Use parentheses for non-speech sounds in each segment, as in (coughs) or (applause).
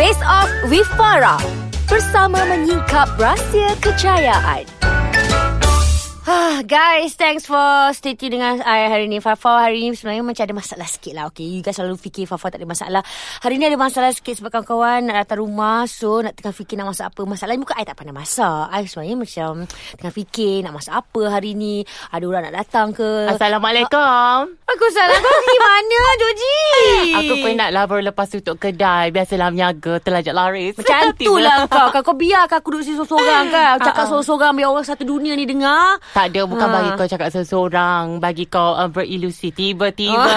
Face Off with Farah bersama menyingkap rahsia kejayaan. Ah, guys, thanks for stay tune dengan I hari ni. Fafa hari ni sebenarnya macam ada masalah sikit lah. Okay, you guys selalu fikir Fafa tak ada masalah. Hari ni ada masalah sikit sebab kawan-kawan nak datang rumah. So, nak tengah fikir nak masak apa. Masalahnya bukan I tak pandai masak. I sebenarnya macam tengah fikir nak masak apa hari ni. Ada orang nak datang ke. Assalamualaikum. Aku salah kau pergi mana, Joji? Aku penat lah baru lepas tutup kedai. Biasalah menyaga, terlajak laris. Macam tu lah kau. Kau, kau biarkan aku duduk sini sorang-sorang kan. Cakap sorang-sorang biar orang satu dunia ni dengar. Tak ada, bukan Ha. bagi kau cakap seseorang. Bagi kau uh, berilusi. Tiba-tiba. (laughs)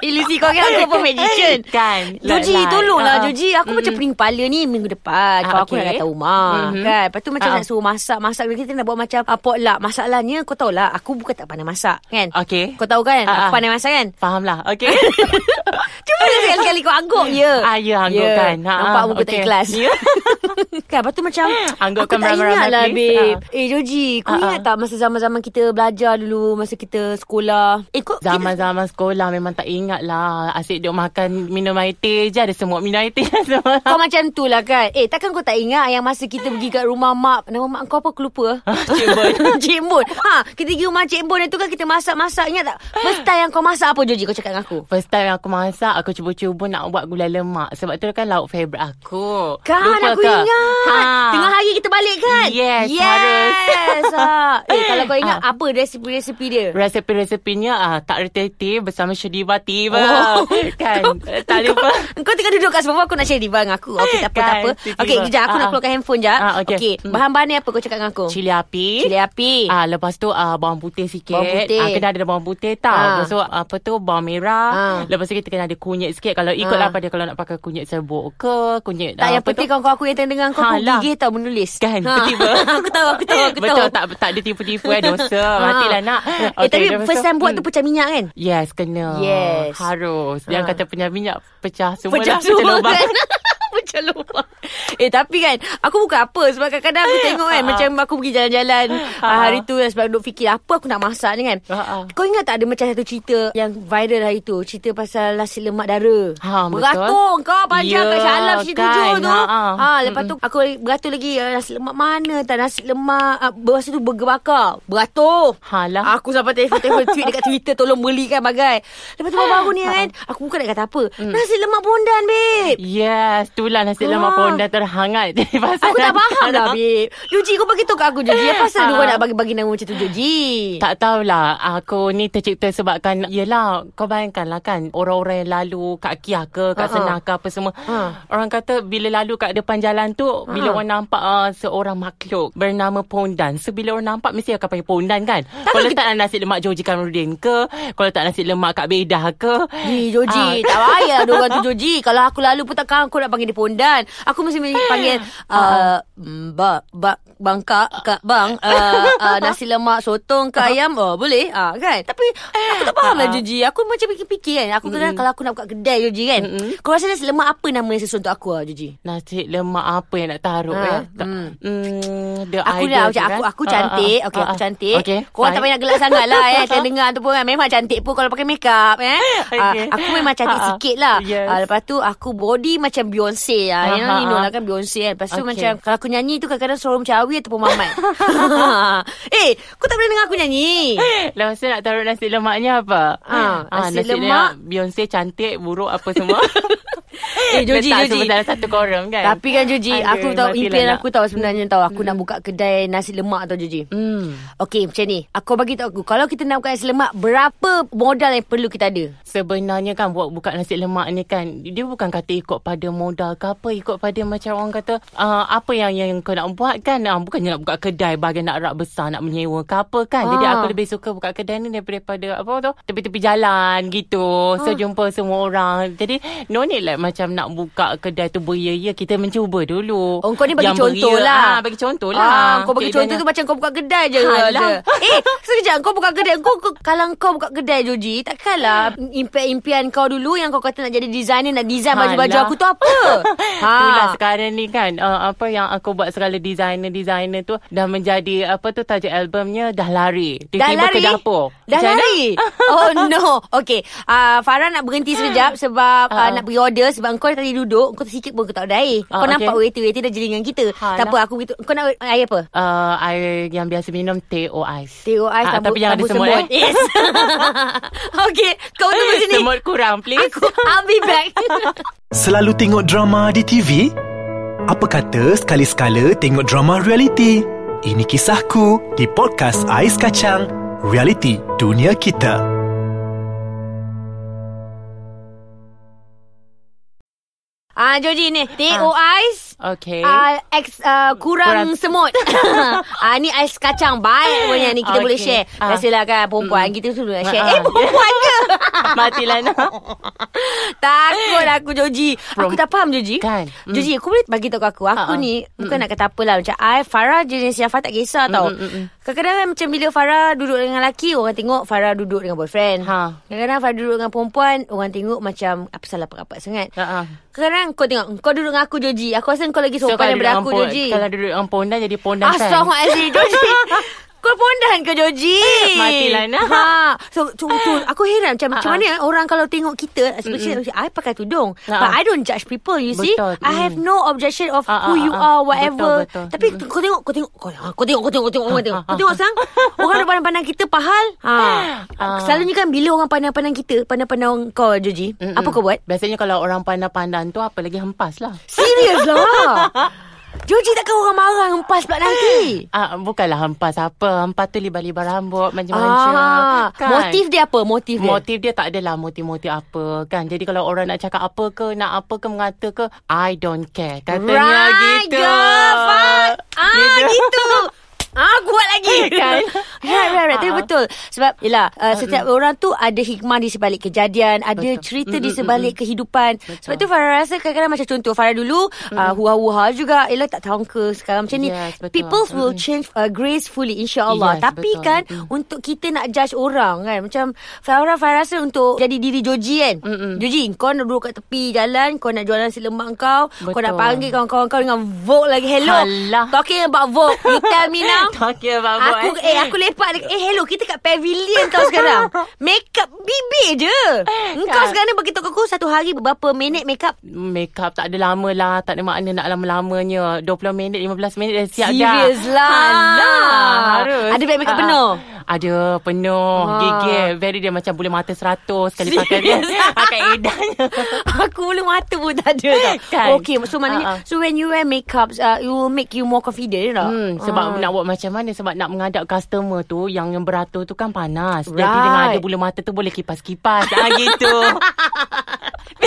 Ilusi kau kan aku apa magician Kan? Joji tolonglah Ah, ah. Joji Aku macam pening kepala ni Minggu depan Ah, Kalau aku okay. nak datang rumah Mhm. kan Lepas tu macam Ah. nak suruh masak Masak kita nak buat macam uh, potluck Masalahnya kau tahu lah Aku bukan tak pandai masak kan Okey. Kau tahu kan Ah, Aku ah. pandai masak kan Faham lah. Okay. (laughs) Cuma dah sekali-kali kau angguk je Ah, ya, angguk kan. Ha, Nampak ah, muka tak okey. ikhlas Ya. (laughs) (laughs) Kan lepas tu macam (gasps) Anggukkan Aku tak ingat lah babe Eh Joji Kau Ah, ingat ah. tak Masa zaman-zaman kita belajar dulu Masa kita sekolah Eh kau kita- Zaman-zaman sekolah memang tak ingat lah. Asyik duk makan minum air teh je. Ada semua minum air teh. (laughs) Kau macam tu lah kan Eh takkan kau tak ingat Yang masa kita pergi kat rumah mak Nama mak kau apa aku lupa (laughs) Cik Bon. Cik Bon ha, Kita pergi rumah Cik Bon itu kan Kita masak-masak Ingat tak First time yang kau masak apa Joji Kau cakap dengan aku First time aku masak, aku cuba-cuba nak buat gulai lemak. Sebab tu kan lauk favourite aku. Kan Lupa aku ke? ingat Ha. Tengah hari kita balik kan Yes, yes. harus. ha. (laughs) Eh kalau kau ingat Ah. Apa resipi-resipi dia Resepi-resepinya ah, tak reti bersama Syediva tiba. Oh. (laughs) kan? Tak lupa. Kau tengah duduk kat sofa Aku nak share diva dengan aku Okey tak apa tak Kan, apa tiba-tiba. Okey kejap Aku Ah, nak keluarkan handphone jap Ah, okey. Okey Hmm. Bahan-bahan ni apa kau cakap dengan aku Cili api. Cili api Ah, lepas tu ah, bawang putih sikit. Bawang putih. Ah, kena ada bawang putih tau. Ah. Lepas tu apa tu bawang merah. Ah. Lepas tu kita kena ada kunyit sikit. Kalau ikutlah Ah. pada kalau nak pakai kunyit serbuk ke kunyit Tak ah, yang apa penting kawan-kawan aku yang tengah dengar kau Halah. gigih tau menulis Kan, Ha. tiba. (laughs) Aku tahu aku tahu aku (laughs) Betul tahu tak tak ada tipu-tipu eh dosa. (laughs) Matilah nak. Eh Okey, tapi first time buat hmm. tu pecah minyak kan Yes, kena. Yes. Harus. Yang Ha. kata punya minyak pecah semua Pecah lah. semua kan (laughs) Pecah lubang Eh tapi kan Aku bukan apa Sebab kadang-kadang aku tengok kan Ha. Macam aku pergi jalan-jalan ah, Hari tu Sebab duk fikir Apa aku nak masak ni kan ha. Kau ingat tak ada macam satu cerita Yang viral hari tu Cerita pasal nasi lemak dara Ha. Beratur kau panjang Ya, kat Shah Alam Cerita kan. tujuh tu Ha, ha. ha, Lepas tu aku beratur lagi ah, Nasi lemak mana tak Nasi lemak ah, Masa tu burger bakar Beratur Halah. Aku sampai telefon-telefon tweet dekat Twitter tolong belikan bagai. Lepas tu baru-baru ni kan, aku bukan nak kata apa. Nasi lemak bondan, babe. Yes, itulah nasi Ah. lemak pondan terhangat. (laughs) Pasal Aku tak faham dah, lemak. babe. Joji, kau bagi kat aku, Joji. Apa pasal Ah. nak bagi-bagi nama macam tu, Joji? Tak tahulah Aku ni tercipta sebabkan Yelah Kau bayangkanlah kan Orang-orang yang lalu Kat Kia ke Kat Ha-ha. Senah ke Apa semua Ha. Orang kata Bila lalu kat depan jalan tu Bila Ha. orang nampak uh, Seorang makhluk Bernama Pondan So bila orang nampak Mesti akan panggil Pondan kan Kau letak lah nasi lemak Joji Kamarudin ke Kau letak nasi lemak Kak Bedah ke Ji, Joji. Ah. Tak payah (laughs) ada orang tu, Joji. Kalau aku lalu pun takkan aku nak panggil dia pondan. Aku mesti panggil, uh, ba, ba, bang kak, kak bang, uh, uh, nasi lemak sotong ke ayam. Oh, boleh. Ah, kan? Tapi aku tak faham lah, Ah. Joji. Aku macam fikir-fikir kan. Aku kadang kalau aku nak buka kedai, Joji kan. Mm-mm. Kau rasa nasi lemak apa nama yang sesuai untuk aku lah, Joji? Nasi lemak apa yang nak taruh Ha, eh? Tak, hmm. hmm, the Aku idea dah tu macam kan? aku aku Ah, cantik. ah, Okey ah, aku ah. cantik. Okey, Korang tak fine. payah gelak sangat lah eh. (laughs) Saya dengar tu pun kan memang cantik pun kalau pakai makeup eh. (laughs) Ah, Okey. aku memang cantik Ah, ah. sikit lah. Yes. Ah, lepas tu aku body macam Beyonce lah. You know, Ah, you know ah, lah kan Beyonce kan. Lepas tu Okey. macam kalau aku nyanyi tu kadang-kadang suara macam Awi ataupun Mamat. (laughs) eh, kau tak pernah dengar aku nyanyi? Lepas tu nak taruh nasi lemaknya apa? Ah, Ah, nasi nasi, lemak. lemak. Beyonce cantik, buruk apa semua. (laughs) Eh, Joji, Letak Joji. semua dalam satu korang kan? Tapi kan Joji, aku tahu impian nak. aku tahu sebenarnya tahu aku nak buka kedai nasi lemak tau Joji. Hmm. Okey, macam ni. Aku bagi tahu aku, kalau kita nak buka nasi lemak, berapa modal yang perlu kita ada? Sebenarnya kan buat buka nasi lemak ni kan dia bukan kata ikut pada modal ke apa ikut pada macam orang kata uh, apa yang yang kau nak buat kan uh, bukannya nak buka kedai bagi nak rak besar nak menyewa ke apa kan jadi Ah. aku lebih suka buka kedai ni daripada apa tu tepi-tepi jalan gitu so jumpa semua orang jadi no need like macam nak buka kedai tu beria-ia kita mencuba dulu Oh, kau ni bagi Yang contoh beria, lah. ah, bagi contoh lah Ah, kau bagi contoh tu macam kau buka kedai je. Alah. (laughs) eh, sekejap. Kau buka kedai. Kau, kau, kalau kau buka kedai, Joji, takkanlah impian-impian kau dulu yang kau kata nak jadi designer, nak design baju-baju Alah. aku tu apa? (laughs) ha. Itulah sekarang ni kan uh, apa yang aku buat segala designer-designer tu dah menjadi apa tu tajuk albumnya dah lari. Dah Tiba-tiba lari? ke dapur. Dah Macam lari? (laughs) oh no. Okay. Uh, Farah nak berhenti sekejap sebab uh, Ah. nak pergi order Sebab kau tadi duduk Kau tersikit pun kau tak ada air Ah, Kau okey. nampak waiter-waiter dah jeling dengan kita Alah. Tak apa aku begitu Kau nak air apa? Uh, air yang biasa minum teh o ais. Teh o ais Ah, tabur, Tapi jangan ada tabur semut, eh. Yes (laughs) Okay Kau tunggu sini Semut kurang please. Aku I'll be back (laughs) Selalu tengok drama di TV? Apa kata sekali-sekala tengok drama reality? Ini kisahku di podcast Ais Kacang. Reality dunia kita. Ah, Joji ni. O ais Okay. Uh, ex, uh, kurang, Kurang- semut uh, (laughs) Ni ais kacang Baik punya ni Kita Okay. boleh share Ah. Biasalah kan Perempuan kita tu nak share Ah, Eh perempuan ke (laughs) Matilah nak. (laughs) Takut aku Joji Aku tak faham Joji Kan? Mm. Joji aku boleh bagi tahu aku Aku Ha-ha. ni Bukan nak kata apa lah Macam I Farah jenis Syafah tak kisah tau mm, mm. Kadang-kadang kan macam Bila Farah duduk dengan lelaki Orang tengok Farah duduk dengan boyfriend Ha. Kadang-kadang Farah duduk dengan perempuan Orang tengok macam Apa salah rapat sangat Ha, ha. Kadang-kadang kau tengok Kau duduk dengan aku Joji Aku rasa kau lagi So, sopan kalau daripada aku Joji Kalau duduk dengan pondan jadi pondan kan. Astaghfirullahaladzim (laughs) Joji Kau pondan ke Joji Matilah, nak. ha. So tu, Aku heran Macam, macam Ha, ha. mana Orang kalau tengok kita Especially I pakai tudung Ha, But ha. I don't judge people You see Betul, I have mm. no objection Of Ha, who ha, you ha. are Whatever Betul, betul. Tapi kau tengok Kau tengok Kau, kau tengok Kau tengok Kau tengok Kau tengok Kau tengok, kau tengok sang Orang pandang-pandang kita Pahal ha. Ah. Selalunya kan Bila orang pandang-pandang kita Pandang-pandang kau Joji Mm-mm. Apa kau buat Biasanya kalau orang pandang-pandang tu apa lagi hempas lah. Serius lah (laughs) Joji takkan orang marah Hempas pula nanti Ah, bukanlah hempas apa. Hempas tu libar-libar rambut macam-macam. Ah, Motif dia apa? Motif dia? Motif dia tak adalah motif-motif apa kan. Jadi kalau orang nak cakap apa ke, nak apa ke, mengata ke, I don't care. Katanya right, gitu. girl, Fat. Ah, gitu. Ah, kuat lagi. (laughs) Kan? Right, right, right. Tapi betul. Sebab, yelah, uh, setiap orang tu ada hikmah di sebalik kejadian. Ada Betul. cerita Mm, di mm, sebalik kehidupan. Sebab tu Farah rasa kadang-kadang macam contoh. Farah dulu, uh, huha-huha juga. Yelah, tak tahu ke sekarang macam ni. Yes, betul. People will change uh, gracefully, insyaAllah. Yes, Tapi betul. kan, Mm. untuk kita nak judge orang kan. Macam, Farah, Farah rasa untuk jadi diri Joji kan. Mm-mm. Joji, kau nak duduk kat tepi jalan. Kau nak jualan nasi lemak kau. Kau nak Betul. panggil kawan-kawan kau dengan Vogue lagi. Hello. Alah. Talking about Vogue. You tell me now. (laughs) Talking about Aku eh aku lepak dekat eh hello kita kat pavilion tau sekarang. (laughs) Makeup bibir je. Engkau Kan? sekarang ni bagi tahu aku satu hari berapa minit makeup? Makeup tak ada lama lah Tak ada makna nak lama-lamanya 20 minit 15 minit dah siap dah Serius lah. Alah Harus Ada beg makeup ah. penuh? Ada penuh Ah. Gigil Very dia macam bulu mata 100 Sekali pakai dia (laughs) Pakai edanya (laughs) aku bulu mata pun tak ada tau. Kan? Okay, so maknanya Ah, ah. so when you wear makeup uh, it will make you more confident tak? Hmm, sebab Ah. nak buat macam mana Sebab nak menghadap customer tu Yang yang beratur tu kan panas Jadi Right. dengan ada bulu mata tu Boleh kipas-kipas ah, Gitu (laughs)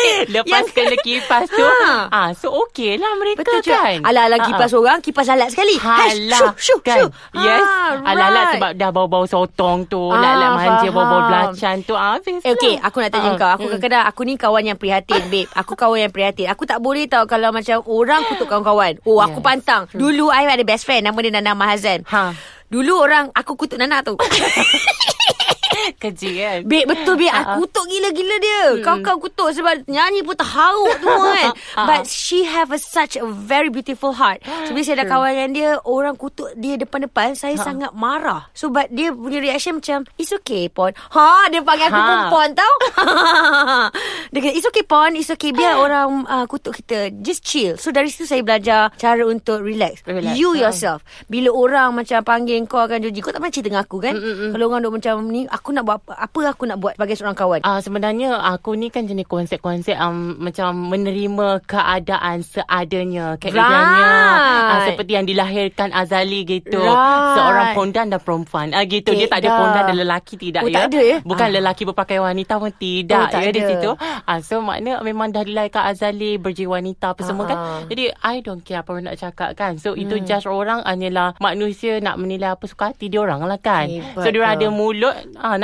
(laughs) Lepas Yang- kipas tu Ha. ah, So okey lah mereka Betul kan Ala-ala Ah, kipas ah. orang, kipas alat sekali. Hai, Halah shoo, shoo, kan shoo. Yes Ah, Alah-alah right. sebab dah bau-bau sotong tu Ah, Lat-lat manja faham. Bau-bau belacan tu ah, Habis Eh, okay, lah. aku nak tanya Ah, kau. Aku hmm. kadang-kadang, aku ni kawan yang prihatin, babe. Aku kawan yang prihatin. Aku tak boleh tau kalau macam orang kutuk kawan-kawan. Oh, aku Yes. pantang. Dulu, I ada best friend. Nama dia Nana Mahazan. Ha. Dulu orang, aku kutuk Nana tu. (laughs) (laughs) Keji kan Babe, betul, babe. Ah, ah. Aku kutuk gila-gila dia. Kau-kau kutuk sebab nyanyi pun terharu tu (laughs) kan. Ah, But she have a, such a very beautiful heart. So, bila saya ada kawan dengan dia, orang kutuk dia depan-depan, saya Ah. sangat marah. So, but dia punya reaction macam, it's okay, Pon. Ha, dia panggil aku Ha. perempuan tau. (laughs) dia kata, it's okay, Pon. It's okay. Biar orang uh, kutuk kita. Just chill. So, dari situ saya belajar cara untuk relax. Relax, You ha. yourself. Bila orang macam panggil kau akan Joji, kau tak pernah cerita dengan aku kan? Mm-mm. Kalau orang duk macam ni, aku nak buat apa? Apa aku nak buat sebagai seorang kawan? Ah sebenarnya aku ni kan jenis konsep-konsep um, macam menerima keadaan seadanya, keadaannya. Right. Ah, seperti yang dilahirkan Azali gitu. Right. Seorang pondan dan perempuan. Ah gitu. Okay, Dia tak ada dah. pondan dan lelaki tidak Oh, ya. tak ada, ya? Bukan Ah. lelaki berpakaian wanita pun tidak Oh, tak ya di ada. situ. Ah so makna memang dah dilahirkan Azali berjiwa wanita apa semua kan. Ah. Jadi I don't care apa orang nak cakap kan. So itu Hmm. judge orang hanyalah manusia nak menilai apa suka hati dia orang lah kan. Hebat so dia ada mulut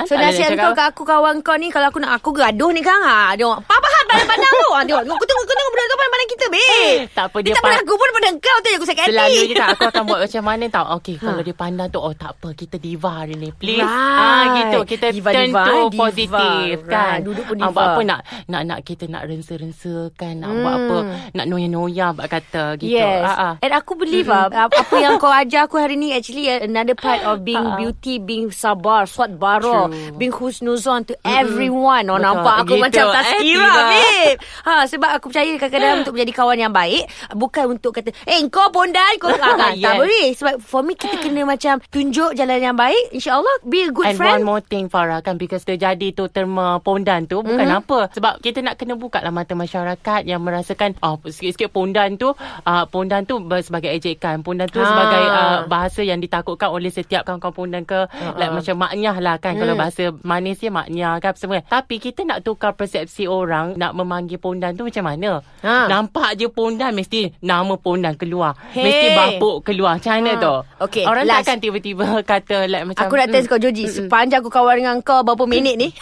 ah So nasihat kau ke aku kawan kau ni Kalau aku nak aku gaduh ni kan ha, Dia orang pandang-pandang tu ha, Tengok Kau tengok, kau tengok budak tu pandang-pandang kita babe Tak apa, dia dia tak pandang pa- aku pun pandang kau tu yang aku sakit hati Selalu je tak Aku akan buat (laughs) macam mana tau Okay Ha. Kalau dia pandang tu Oh tak apa Kita diva hari ni Please Right. ah, Gitu Kita Diva, turn diva, to eh, diva. positif kan Right. Duduk pun Ah, Buat diva. apa nak Nak nak kita nak rensa-rensa kan Nak buat Hmm. apa Nak noya-noya Buat kata gitu Yes Ah, ah. And aku believe ah, Apa yang kau ajar aku hari ni Actually uh, another part of being Ah, ah. beauty Being sabar Swat bara True. Being husnuzon To everyone Oh Betul. nampak aku Gitu. macam Eh, Tazkira tidak. Babe. Ha, sebab aku percaya kadang-kadang untuk menjadi kawan yang baik bukan untuk kata, "Eh, kau pondan, kau (laughs) ha, kan, Yes. tak boleh." Sebab for me kita kena macam tunjuk jalan yang baik. InsyaAllah be a good And friend. one more thing Farah kan Because terjadi tu terma pondan tu Bukan Mhm. mm-hmm. apa Sebab kita nak kena buka lah mata masyarakat Yang merasakan oh, Sikit-sikit pondan tu uh, Pondan tu sebagai ejekan Pondan tu Ha. sebagai uh, bahasa yang ditakutkan Oleh setiap kawan-kawan pondan ke Like macam maknyah lah kan Kalau Hmm. bahasa manis dia maknyah kan semua Tapi kita nak tukar persepsi orang Nak memanggil pondan tu macam mana Ha. Nampak je pondan Mesti nama pondan keluar Hey. Mesti bapuk keluar Macam mana Ha. tu Okay, Orang last. takkan tiba-tiba (laughs) kata like, macam Aku nak test "Hmm, kau Joji Sepanjang aku kawan dengan kau Berapa minit ni (laughs)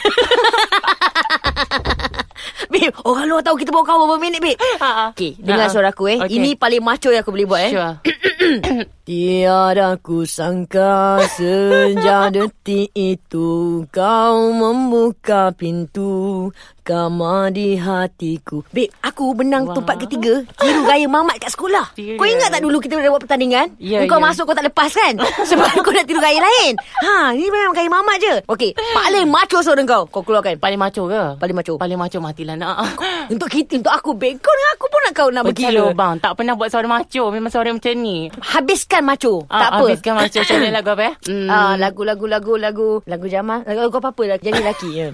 Babe Orang luar tahu kita bawa kawan berapa minit babe Ha, ha. Okay Dengar Ha, suara aku eh Okay. Ini paling macho yang aku boleh buat eh Sure. (coughs) Tiada ku sangka sejak (laughs) detik itu kau membuka pintu kamar di hatiku. Babe, aku benang Wow. tempat ketiga tiru gaya mamat kat sekolah. Serius? Kau ingat tak dulu kita dah buat pertandingan? Ya, kau ya. masuk kau tak lepas kan? (laughs) Sebab kau nak tiru gaya lain. Ha, ni memang gaya mamat je. Okey, (coughs) paling macho suara kau. Kau keluarkan. Paling macho ke? Paling macho. Paling macho matilah nak. (laughs) Untuk kita, untuk aku, babe. Kau dengan aku pun nak kau nak Pecah bergila. lubang. Tak pernah buat suara macho. Memang suara macam ni. Habiskan macho. Ah, tak apa. Habiskan macho. Macam ni lagu apa eh? (laughs) Hmm. Ah, lagu lagu lagu lagu lagu Jamal. Lagu, lagu apa-apa lah. Jadi lelaki ya.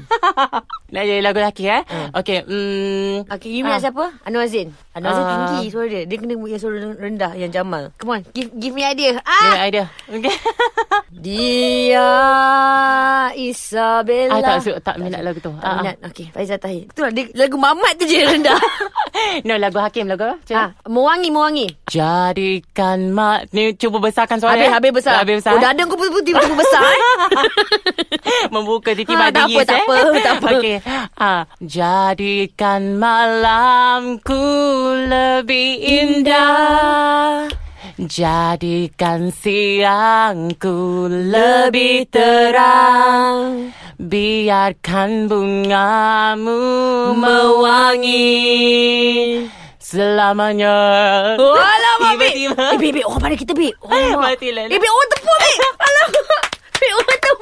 (laughs) Nak jadi lagu lelaki eh? Okay. Hmm. Okay, you Ah. siapa? Anwar Zain. Zain Ah. tinggi suara dia. Dia kena yang suara rendah yang Jamal. Come on, give give me idea. Ah, idea. Okay. (laughs) dia Isabella. ah, tak, su- tak minat lagu tu. Tak Ah, ah. minat. Okay, Faizal Tahir. Betul lah. Dia, lagu Mamat tu je rendah. (laughs) no, lagu Hakim. Lagu apa? Ah, mewangi, mewangi. Jadikan mak Ni cuba besarkan suara Habis, eh? habis besar. Habis besar Oh, eh? dada kau putih tiba-tiba besar eh. (laughs) Membuka titik Ah, pada tak apa, yes, tak eh? apa, tak apa. (laughs) Okey. Ah, jadikan malamku lebih indah. Jadikan siangku lebih terang. Biarkan bungamu mewangi selamanya. Oh, alamak. Tiba-tiba. Eh, babe, babe, orang pada kita, babe. Oh, alamak. Matilah. Eh, babe, orang tepuk, babe. Alamak. Babe, orang tepuk.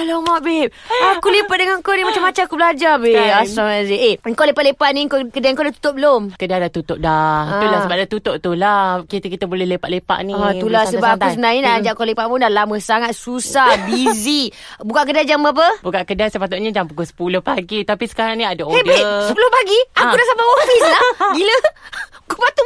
Alamak, babe. Aku lepak dengan kau ni macam-macam aku belajar, babe. Kan? Assalamualaikum. Eh, kau lepak-lepak ni, kau, kedai kau dah tutup belum? Kedai dah tutup dah. Ah. Itulah sebab dah tutup tu lah. Kita-kita boleh lepak-lepak ni. Ah, itulah sebab aku sebenarnya nak Hmm. ajak kau lepak pun dah lama sangat. Susah, (laughs) busy. Buka kedai jam berapa? Buka kedai sepatutnya jam pukul 10 pagi. Tapi sekarang ni ada Hey, order. babe, 10 pagi? Aku Ah. dah sampai office lah. (laughs) Gila. Kau patut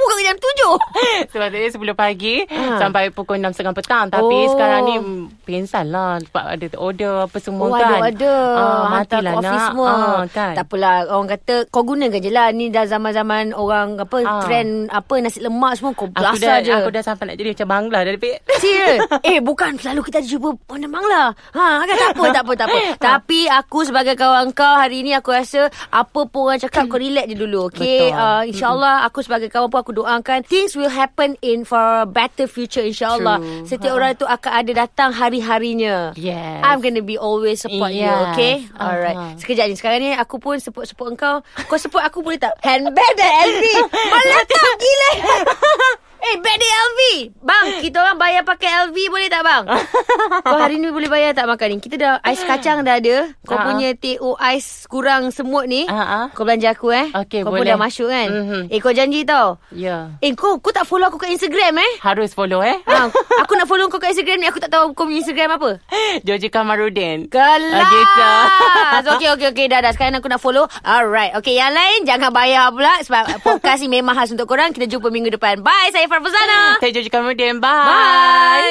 7. Sepatutnya 10 pagi Ah. sampai pukul 6.30 petang. Tapi Oh. sekarang ni pingsan lah. Sebab ada order apa semua Oh, kan. ada ada. Ah, Hantar matilah ke office nak. semua. Ah, kan. Tak apalah. Orang kata kau gunakan je lah. Ni dah zaman-zaman orang apa Ah. trend apa nasi lemak semua kau Aku belasah dah, je. aku dah sampai nak jadi macam Bangla dah Pik. (laughs) Serius? (laughs) eh bukan selalu kita jumpa Pondok Mangla. Ha kan tak apa tak apa tak apa. (laughs) Tapi aku sebagai kawan kau hari ni aku rasa apa pun orang cakap (clears throat) kau relax je dulu. Betul. Uh, insyaallah aku sebagai kawan pun aku doakan things will happen in for a better future insyaallah. True. Setiap Ha. orang tu akan ada datang hari-harinya. Yes. I'm gonna be always support you Yes. okay? Alright. Uh-huh. Sekejap ni sekarang ni aku pun support-support engkau. Kau support aku boleh tak? Handbag dan LV. (laughs) Meletak gila. (laughs) Eh, bag dia LV. Bang, (laughs) kita orang bayar pakai LV boleh tak bang? (laughs) Kau hari ni boleh bayar tak makan ni? Kita dah ais kacang dah ada. Kau Ah. punya TO ais kurang semut ni. Ah. Kau belanja aku eh. Okey, kau boleh. dah masuk kan? Mhm. Eh, kau janji tau. Ya. Eh, kau kau tak follow aku kat Instagram eh? Harus follow eh. Ha, aku nak follow kau kat Instagram ni. Aku tak tahu kau punya Instagram apa. (laughs) Georgie Kamarudin. Kelas. Ah, gitu. okay, okay, okay. Dah, dah. Sekarang aku nak follow. Alright. Okay, yang lain jangan bayar pula. Sebab podcast ni memang khas untuk korang. Kita jumpa minggu depan. Bye. Saya Farfuzana. Saya Georgie Kamarudin. Bye.